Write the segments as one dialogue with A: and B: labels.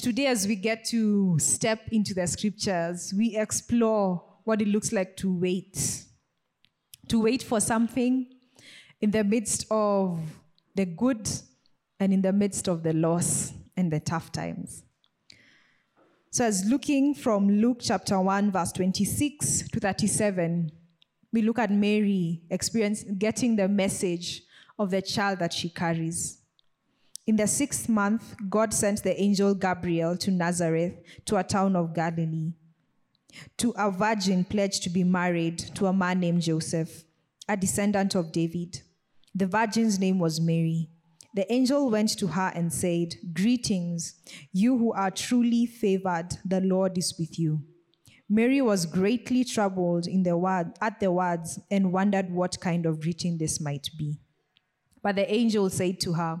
A: today, as we get to step into the scriptures, we explore what it looks like to wait. To wait for something in the midst of the good and in the midst of the loss and the tough times. So, as looking from Luke chapter 1, verse 26 to 37, we look at Mary experience getting the message of the child that she carries. In the sixth month, God sent the angel Gabriel to Nazareth, to a town of Galilee, to a virgin pledged to be married to a man named Joseph, a descendant of David. The virgin's name was Mary. The angel went to her and said, Greetings, you who are truly favored, the Lord is with you. Mary was greatly troubled in the word, at the words and wondered what kind of greeting this might be. But the angel said to her,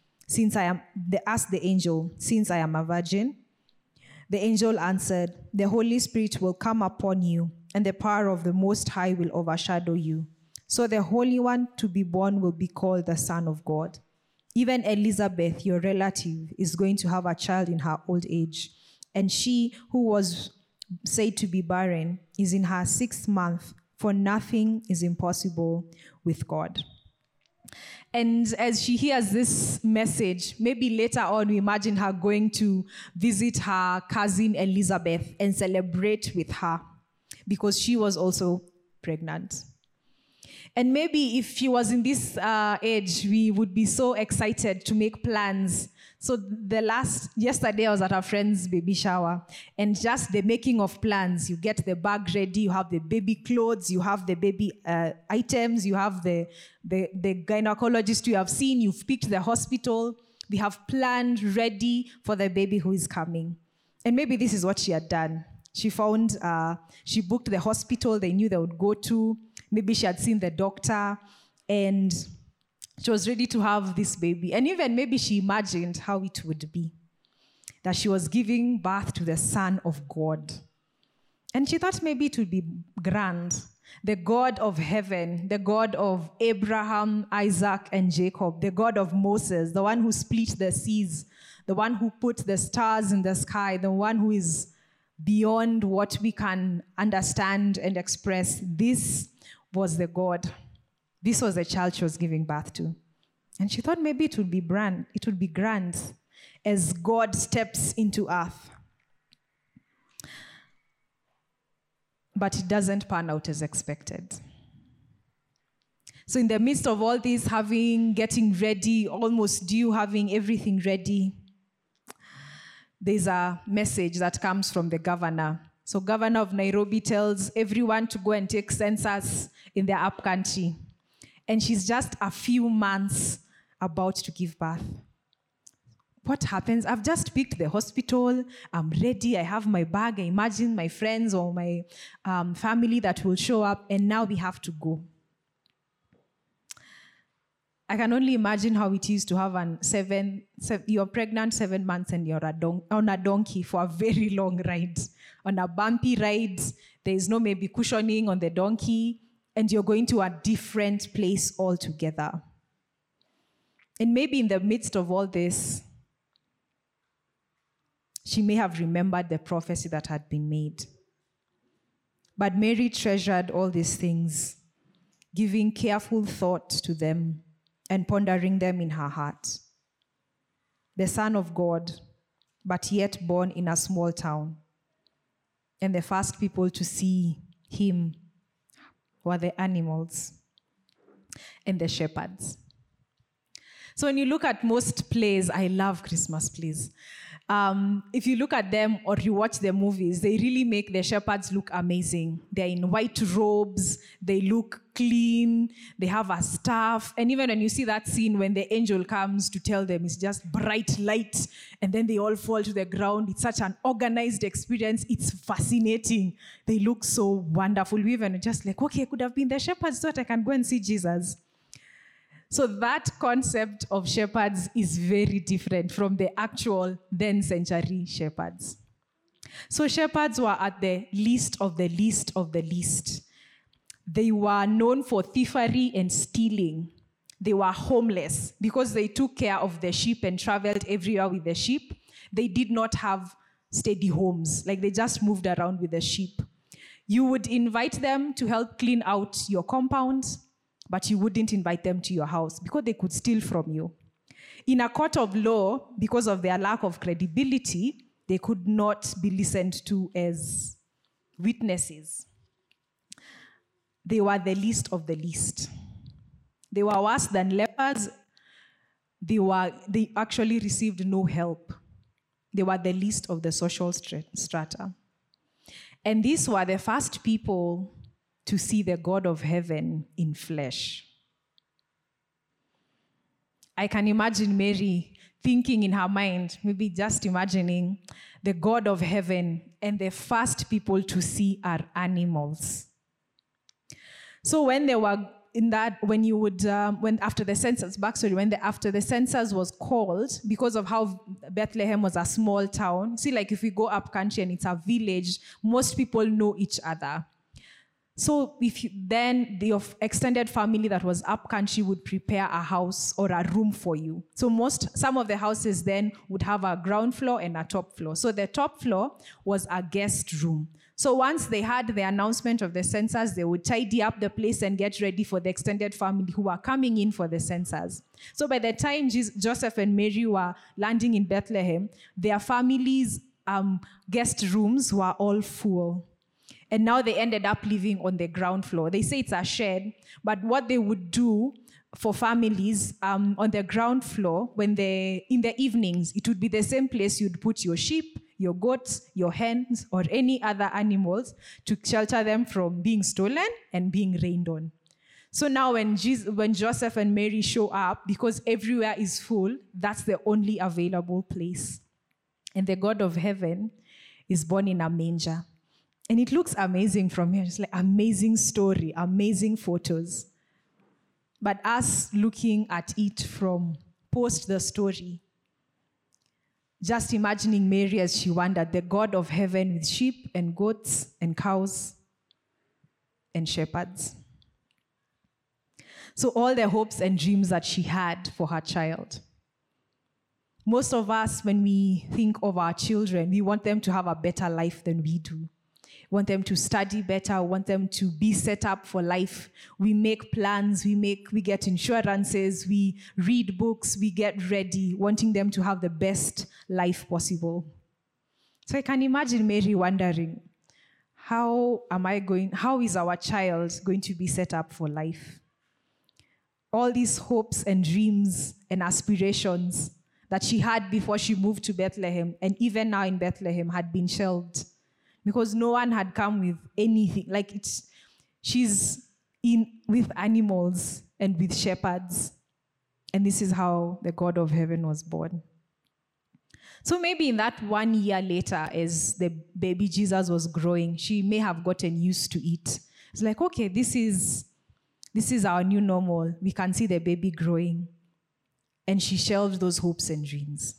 A: Since I am, the, asked the angel, Since I am a virgin. The angel answered, The Holy Spirit will come upon you, and the power of the Most High will overshadow you. So the Holy One to be born will be called the Son of God. Even Elizabeth, your relative, is going to have a child in her old age. And she who was said to be barren is in her sixth month, for nothing is impossible with God. And as she hears this message, maybe later on we imagine her going to visit her cousin Elizabeth and celebrate with her because she was also pregnant. And maybe if she was in this uh, age, we would be so excited to make plans. So the last yesterday, I was at a friend's baby shower, and just the making of plans. You get the bag ready, you have the baby clothes, you have the baby uh, items, you have the, the the gynecologist you have seen, you've picked the hospital. We have planned ready for the baby who is coming. And maybe this is what she had done. She found, uh, she booked the hospital they knew they would go to. Maybe she had seen the doctor and she was ready to have this baby. And even maybe she imagined how it would be that she was giving birth to the Son of God. And she thought maybe it would be grand. The God of heaven, the God of Abraham, Isaac, and Jacob, the God of Moses, the one who split the seas, the one who put the stars in the sky, the one who is beyond what we can understand and express. This was the God. This was the child she was giving birth to. And she thought maybe it would be grand, it would be grand as God steps into earth. But it doesn't pan out as expected. So, in the midst of all this, having, getting ready, almost due, having everything ready, there's a message that comes from the governor. So, governor of Nairobi tells everyone to go and take census in their upcountry. And she's just a few months about to give birth. What happens? I've just picked the hospital. I'm ready. I have my bag. I imagine my friends or my um, family that will show up, and now we have to go. I can only imagine how it is to have an seven, seven you're pregnant seven months and you're a don- on a donkey for a very long ride. On a bumpy ride, there is no maybe cushioning on the donkey, and you're going to a different place altogether. And maybe in the midst of all this, she may have remembered the prophecy that had been made. But Mary treasured all these things, giving careful thought to them and pondering them in her heart. The Son of God, but yet born in a small town. And the first people to see him were the animals and the shepherds. So when you look at most plays, I love Christmas plays. um, if you look at them or you watch the movies, they really make the shepherds look amazing. They're in white robes, they look clean, they have a staff. And even when you see that scene when the angel comes to tell them it's just bright light and then they all fall to the ground, it's such an organized experience. It's fascinating. They look so wonderful. We even just like, okay, I could have been the shepherds that I can go and see Jesus. So that concept of shepherds is very different from the actual then century shepherds. So shepherds were at the least of the least of the least. They were known for thievery and stealing. They were homeless because they took care of the sheep and traveled everywhere with the sheep. They did not have steady homes, like they just moved around with the sheep. You would invite them to help clean out your compound, but you wouldn't invite them to your house because they could steal from you. In a court of law, because of their lack of credibility, they could not be listened to as witnesses. They were the least of the least. They were worse than lepers. They, were, they actually received no help. They were the least of the social strata. And these were the first people to see the God of heaven in flesh. I can imagine Mary thinking in her mind, maybe just imagining the God of heaven, and the first people to see are animals. So when they were in that, when you would, um, when after the census, backstory, when the, after the census was called, because of how Bethlehem was a small town, see, like if we go up country and it's a village, most people know each other. So if you, then the extended family that was up country would prepare a house or a room for you. So most some of the houses then would have a ground floor and a top floor. So the top floor was a guest room. So once they had the announcement of the census, they would tidy up the place and get ready for the extended family who were coming in for the census. So by the time Joseph and Mary were landing in Bethlehem, their families' um, guest rooms were all full. And now they ended up living on the ground floor. They say it's a shed, but what they would do for families um, on the ground floor, when they in the evenings, it would be the same place you'd put your sheep, your goats, your hens, or any other animals to shelter them from being stolen and being rained on. So now, when, Jesus, when Joseph and Mary show up, because everywhere is full, that's the only available place. And the God of heaven is born in a manger. And it looks amazing from here. It's like amazing story, amazing photos. But us looking at it from post the story, just imagining Mary as she wandered, the God of heaven with sheep and goats and cows and shepherds. So, all the hopes and dreams that she had for her child. Most of us, when we think of our children, we want them to have a better life than we do We want them to study better, we want them to be set up for life. We make plans, we make we get insurances, we read books, we get ready, wanting them to have the best life possible. So I can imagine Mary wondering, how am I going, how is our child going to be set up for life? All these hopes and dreams and aspirations that she had before she moved to Bethlehem, and even now in Bethlehem, had been shelved because no one had come with anything. Like it's, she's in with animals and with shepherds. And this is how the God of heaven was born. So maybe in that one year later, as the baby Jesus was growing, she may have gotten used to it. It's like, okay, this is this is our new normal. We can see the baby growing. And she shelved those hopes and dreams.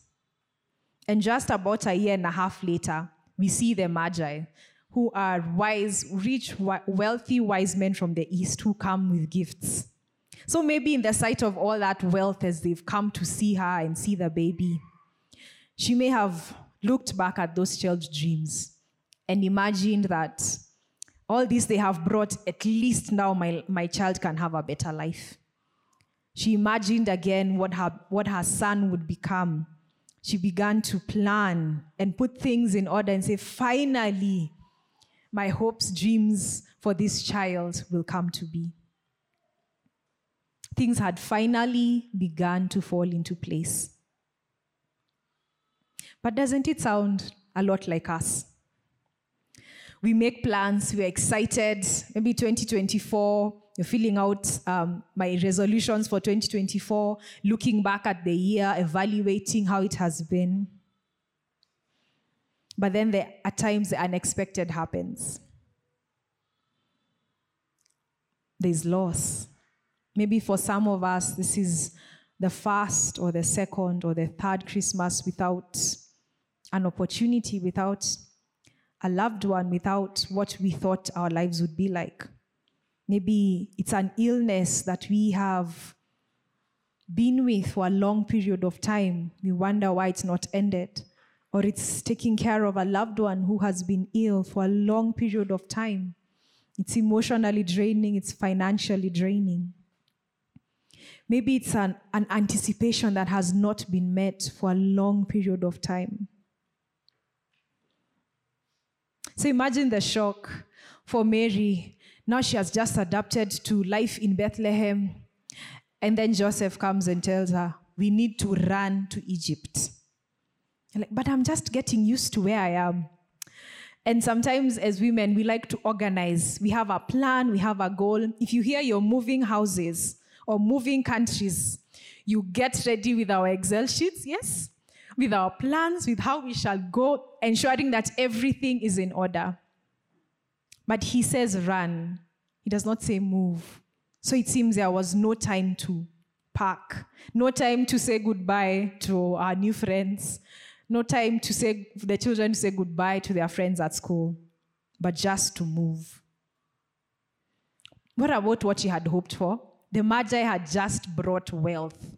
A: And just about a year and a half later, we see the Magi, who are wise, rich, wealthy wise men from the East who come with gifts. So maybe in the sight of all that wealth, as they've come to see her and see the baby, she may have looked back at those child's dreams and imagined that all this they have brought, at least now my, my child can have a better life. She imagined again what her, what her son would become she began to plan and put things in order and say, finally, my hopes, dreams for this child will come to be. Things had finally begun to fall into place. But doesn't it sound a lot like us? We make plans, we're excited. Maybe 2024, you're filling out um, my resolutions for 2024, looking back at the year, evaluating how it has been. But then there, at times the unexpected happens. There's loss. Maybe for some of us, this is the first or the second or the third Christmas without an opportunity, without a loved one, without what we thought our lives would be like. Maybe it's an illness that we have been with for a long period of time. We wonder why it's not ended. Or it's taking care of a loved one who has been ill for a long period of time. It's emotionally draining, it's financially draining. Maybe it's an, an anticipation that has not been met for a long period of time. So imagine the shock for Mary. Now she has just adapted to life in Bethlehem. And then Joseph comes and tells her, We need to run to Egypt. Like, but I'm just getting used to where I am. And sometimes, as women, we like to organize. We have a plan, we have a goal. If you hear you're moving houses or moving countries, you get ready with our Excel sheets, yes? With our plans, with how we shall go, ensuring that everything is in order. But he says run, he does not say move. So it seems there was no time to pack, no time to say goodbye to our new friends, no time to say the children to say goodbye to their friends at school, but just to move. What about what she had hoped for? The Magi had just brought wealth.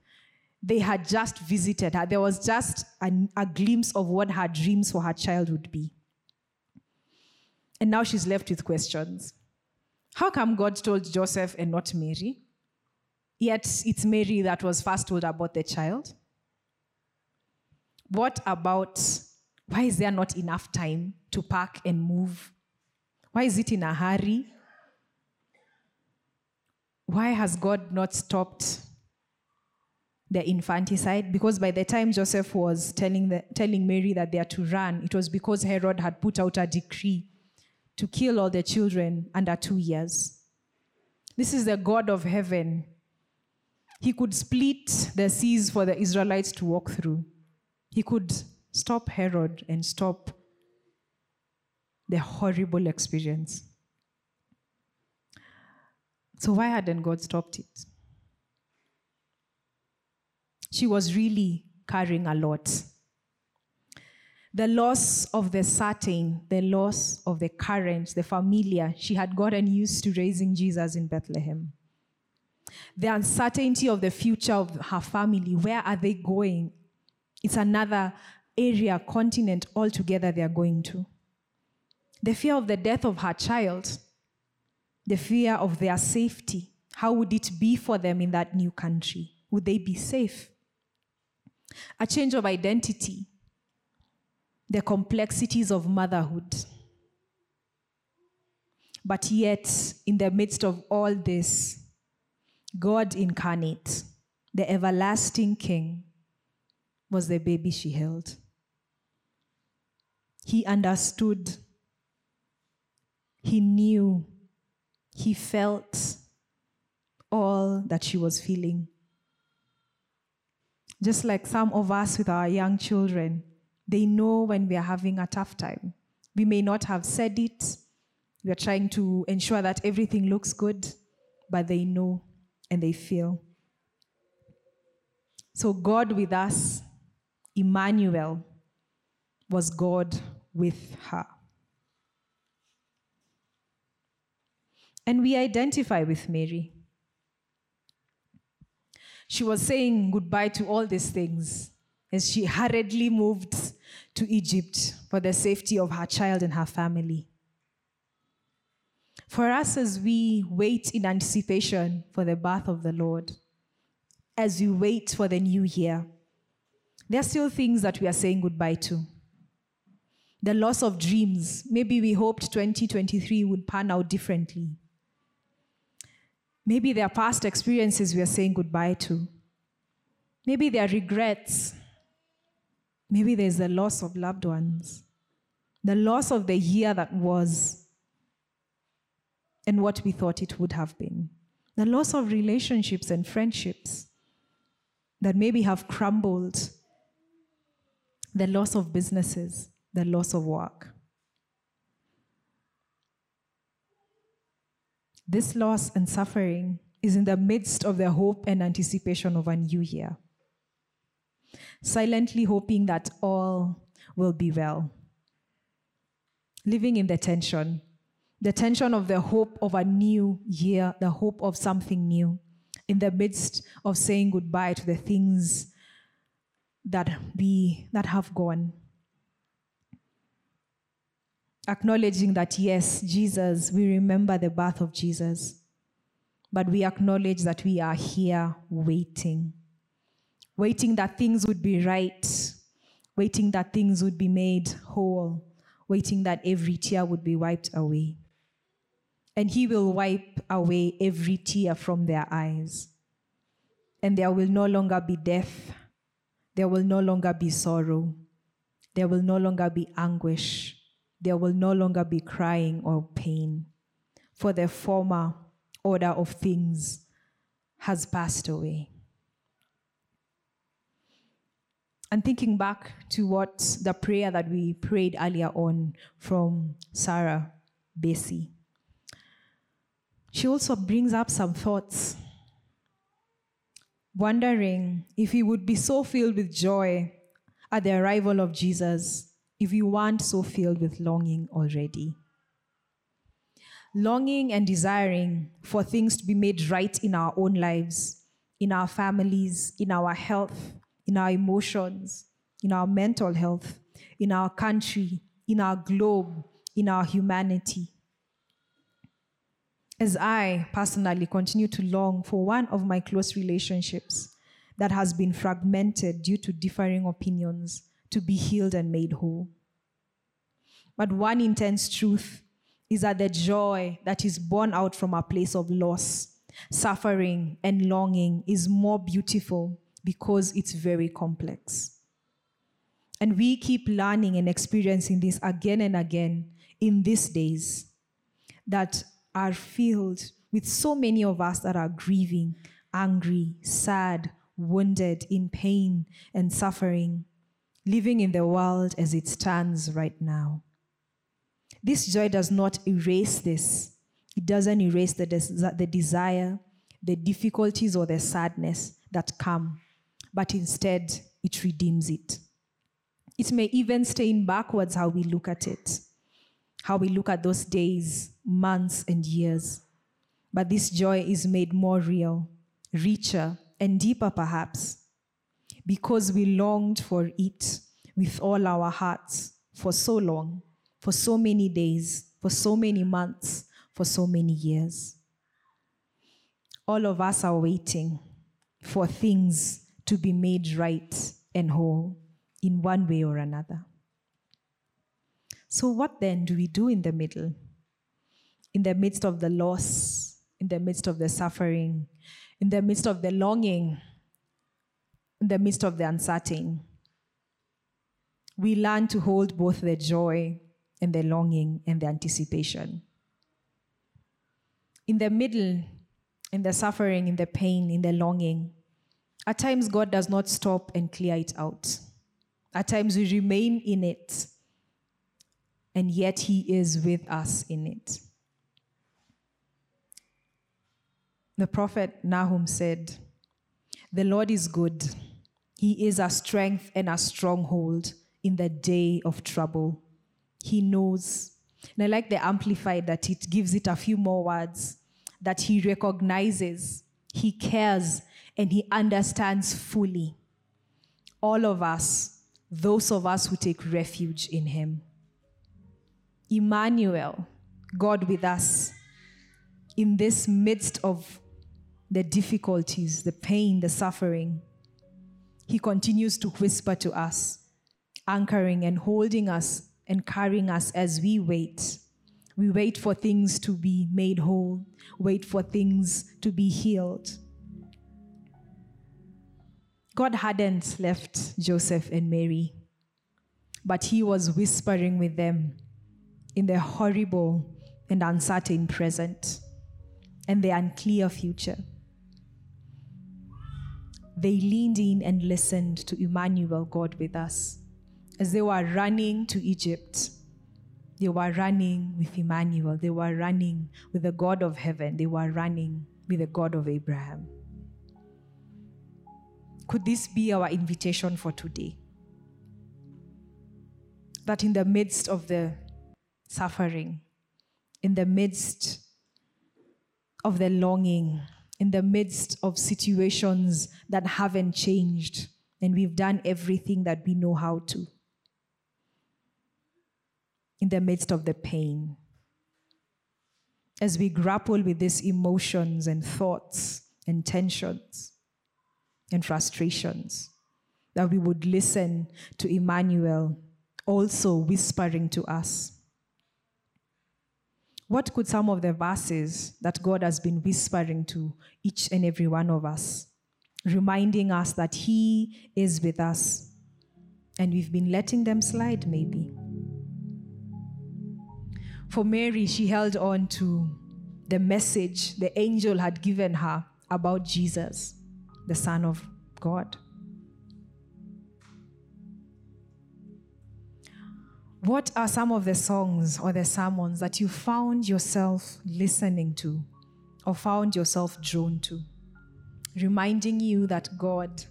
A: They had just visited her. There was just a, glimpse of what her dreams for her child would be. And now she's left with questions. How come God told Joseph and not Mary? Yet it's Mary that was first told about the child. What about why is there not enough time to pack and move? Why is it in a hurry? Why has God not stopped the infanticide? Because by the time Joseph was telling, the, telling Mary that they are to run, it was because Herod had put out a decree to kill all the children under two years. This is the God of heaven. He could split the seas for the Israelites to walk through. He could stop Herod and stop the horrible experience. So, why hadn't God stopped it? She was really carrying a lot. The loss of the certain, the loss of the current, the familiar, she had gotten used to raising Jesus in Bethlehem. The uncertainty of the future of her family, where are they going? It's another area, continent altogether they are going to. The fear of the death of her child, the fear of their safety. How would it be for them in that new country? Would they be safe? A change of identity, the complexities of motherhood. But yet, in the midst of all this, God incarnate, the everlasting King, was the baby she held. He understood, he knew, he felt all that she was feeling. Just like some of us with our young children, they know when we are having a tough time. We may not have said it, we are trying to ensure that everything looks good, but they know and they feel. So, God with us Emmanuel was God with her. And we identify with Mary. She was saying goodbye to all these things as she hurriedly moved to Egypt for the safety of her child and her family. For us, as we wait in anticipation for the birth of the Lord, as we wait for the new year, there are still things that we are saying goodbye to. The loss of dreams. Maybe we hoped 2023 would pan out differently. Maybe there are past experiences we are saying goodbye to. Maybe there are regrets. Maybe there's the loss of loved ones, the loss of the year that was and what we thought it would have been, the loss of relationships and friendships that maybe have crumbled, the loss of businesses, the loss of work. This loss and suffering is in the midst of their hope and anticipation of a new year, silently hoping that all will be well. Living in the tension, the tension of the hope of a new year, the hope of something new, in the midst of saying goodbye to the things that be that have gone acknowledging that yes jesus we remember the birth of jesus. But we acknowledge that we are here waiting. Waiting that things would be right. Waiting that things would be made whole. Waiting that every tear would be wiped away. And he will wipe away every tear from their eyes. And there will no longer be death. There will no longer be sorrow. There will no longer be anguish there will no longer be crying or pain, for the former order of things has passed away. And thinking back to what the prayer that we prayed earlier on from Sarah Bessey, she also brings up some thoughts, wondering if he would be so filled with joy at the arrival of Jesus if you weren't so filled with longing already. Longing and desiring for things to be made right in our own lives, in our families, in our health, in our emotions, in our mental health, in our country, in our globe, in our humanity. As I personally continue to long for one of my close relationships that has been fragmented due to differing opinions to be healed and made whole. But one intense truth is that the joy that is born out from a place of loss, suffering, and longing is more beautiful because it's very complex. And we keep learning and experiencing this again and again in these days that are filled with so many of us that are grieving, angry, sad, wounded, in pain and suffering living in the world as it stands right now. This joy does not erase this. It doesn't erase the, des- the desire, the difficulties, or the sadness that come, but instead it redeems it. It may even stain backwards how we look at it, how we look at those days, months, and years. But this joy is made more real, richer, and deeper perhaps because we longed for it with all our hearts for so long, for so many days, for so many months, for so many years. All of us are waiting for things to be made right and whole in one way or another. So, what then do we do in the middle? In the midst of the loss, in the midst of the suffering, in the midst of the longing, in the midst of the uncertain, we learn to hold both the joy and the longing and the anticipation. In the middle, in the suffering, in the pain, in the longing, at times God does not stop and clear it out. At times we remain in it, and yet He is with us in it. The prophet Nahum said, The Lord is good he is our strength and our stronghold in the day of trouble. He knows. And I like the amplified that it gives it a few more words that he recognizes, he cares, and he understands fully. All of us, those of us who take refuge in him. Emmanuel, God with us, in this midst of the difficulties, the pain, the suffering he continues to whisper to us, anchoring and holding us and carrying us as we wait. We wait for things to be made whole, wait for things to be healed. God hadn't left Joseph and Mary but he was whispering with them in their horrible and uncertain present and the unclear future. They leaned in and listened to Emmanuel, God with us. As they were running to Egypt, they were running with Emmanuel. They were running with the God of heaven. They were running with the God of Abraham. Could this be our invitation for today? That in the midst of the suffering, in the midst of the longing, in the midst of situations that haven't changed, and we've done everything that we know how to, in the midst of the pain, as we grapple with these emotions and thoughts and tensions and frustrations, that we would listen to Emmanuel also whispering to us. What could some of the verses that God has been whispering to each and every one of us, reminding us that He is with us, and we've been letting them slide maybe? For Mary, she held on to the message the angel had given her about Jesus, the Son of God. What are some of the songs or the sermons that you found yourself listening to or found yourself drawn to, reminding you that God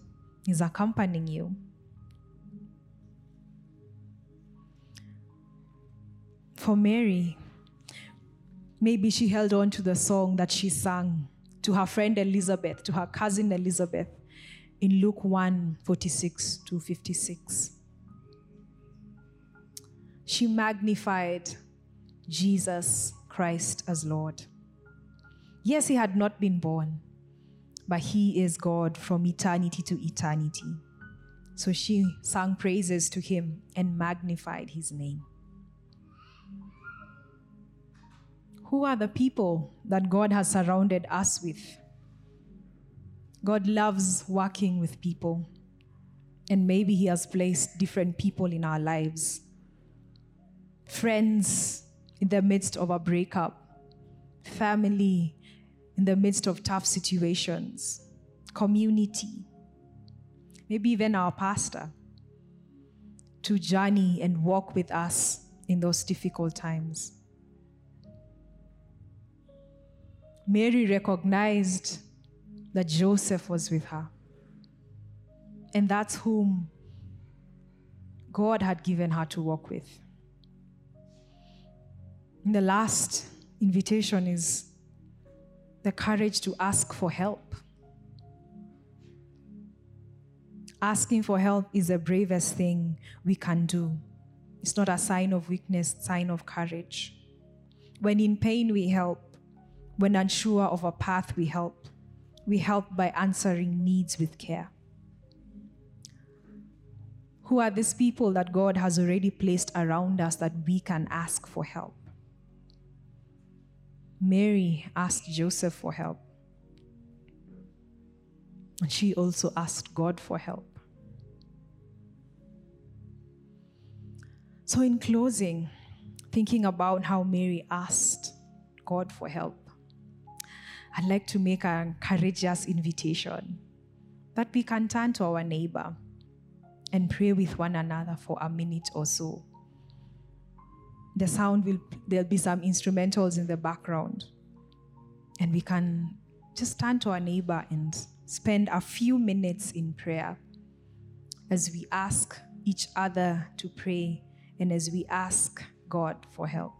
A: is accompanying you? For Mary, maybe she held on to the song that she sang to her friend Elizabeth, to her cousin Elizabeth, in Luke 1 46 to 56 she magnified Jesus Christ as Lord. Yes, he had not been born, but he is God from eternity to eternity. So she sang praises to him and magnified his name. Who are the people that God has surrounded us with? God loves working with people, and maybe He has placed different people in our lives friends in the midst of a breakup, family in the midst of tough situations, community, maybe even our pastor to journey and walk with us in those difficult times. Mary recognized that Joseph was with her. And that's whom God had given her to walk with. And the last invitation is the courage to ask for help. Asking for help is the bravest thing we can do. It's not a sign of weakness, sign of courage. When in pain, we help. When unsure of a path, we help. We help by answering needs with care. Who are these people that God has already placed around us that we can ask for help? Mary asked Joseph for help. And she also asked God for help. So, in closing, thinking about how Mary asked God for help, I'd like to make a courageous invitation that we can turn to our neighbor and pray with one another for a minute or so the sound will there'll be some instrumentals in the background and we can just turn to our neighbor and spend a few minutes in prayer as we ask each other to pray and as we ask God for help.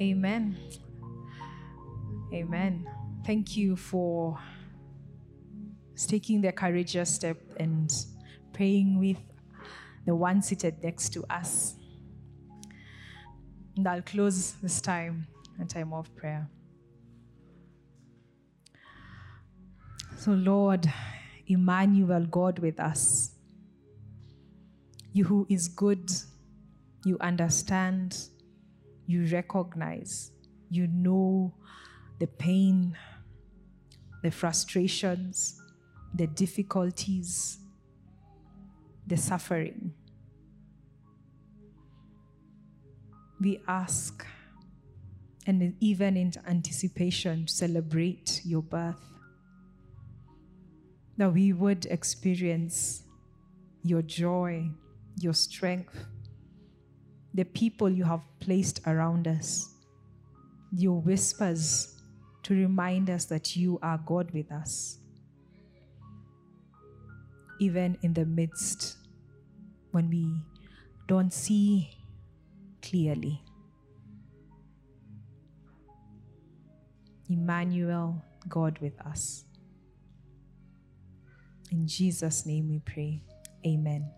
A: Amen. Amen. Thank you for taking the courageous step and praying with the one seated next to us. And I'll close this time, a time of prayer. So, Lord, Emmanuel, God with us, you who is good, you understand, you recognize, you know the pain, the frustrations, the difficulties, the suffering. We ask, and even in anticipation, celebrate your birth, that we would experience your joy, your strength, the people you have placed around us, your whispers to remind us that you are God with us even in the midst when we don't see clearly. Emmanuel, God with us. In Jesus' name we pray. Amen.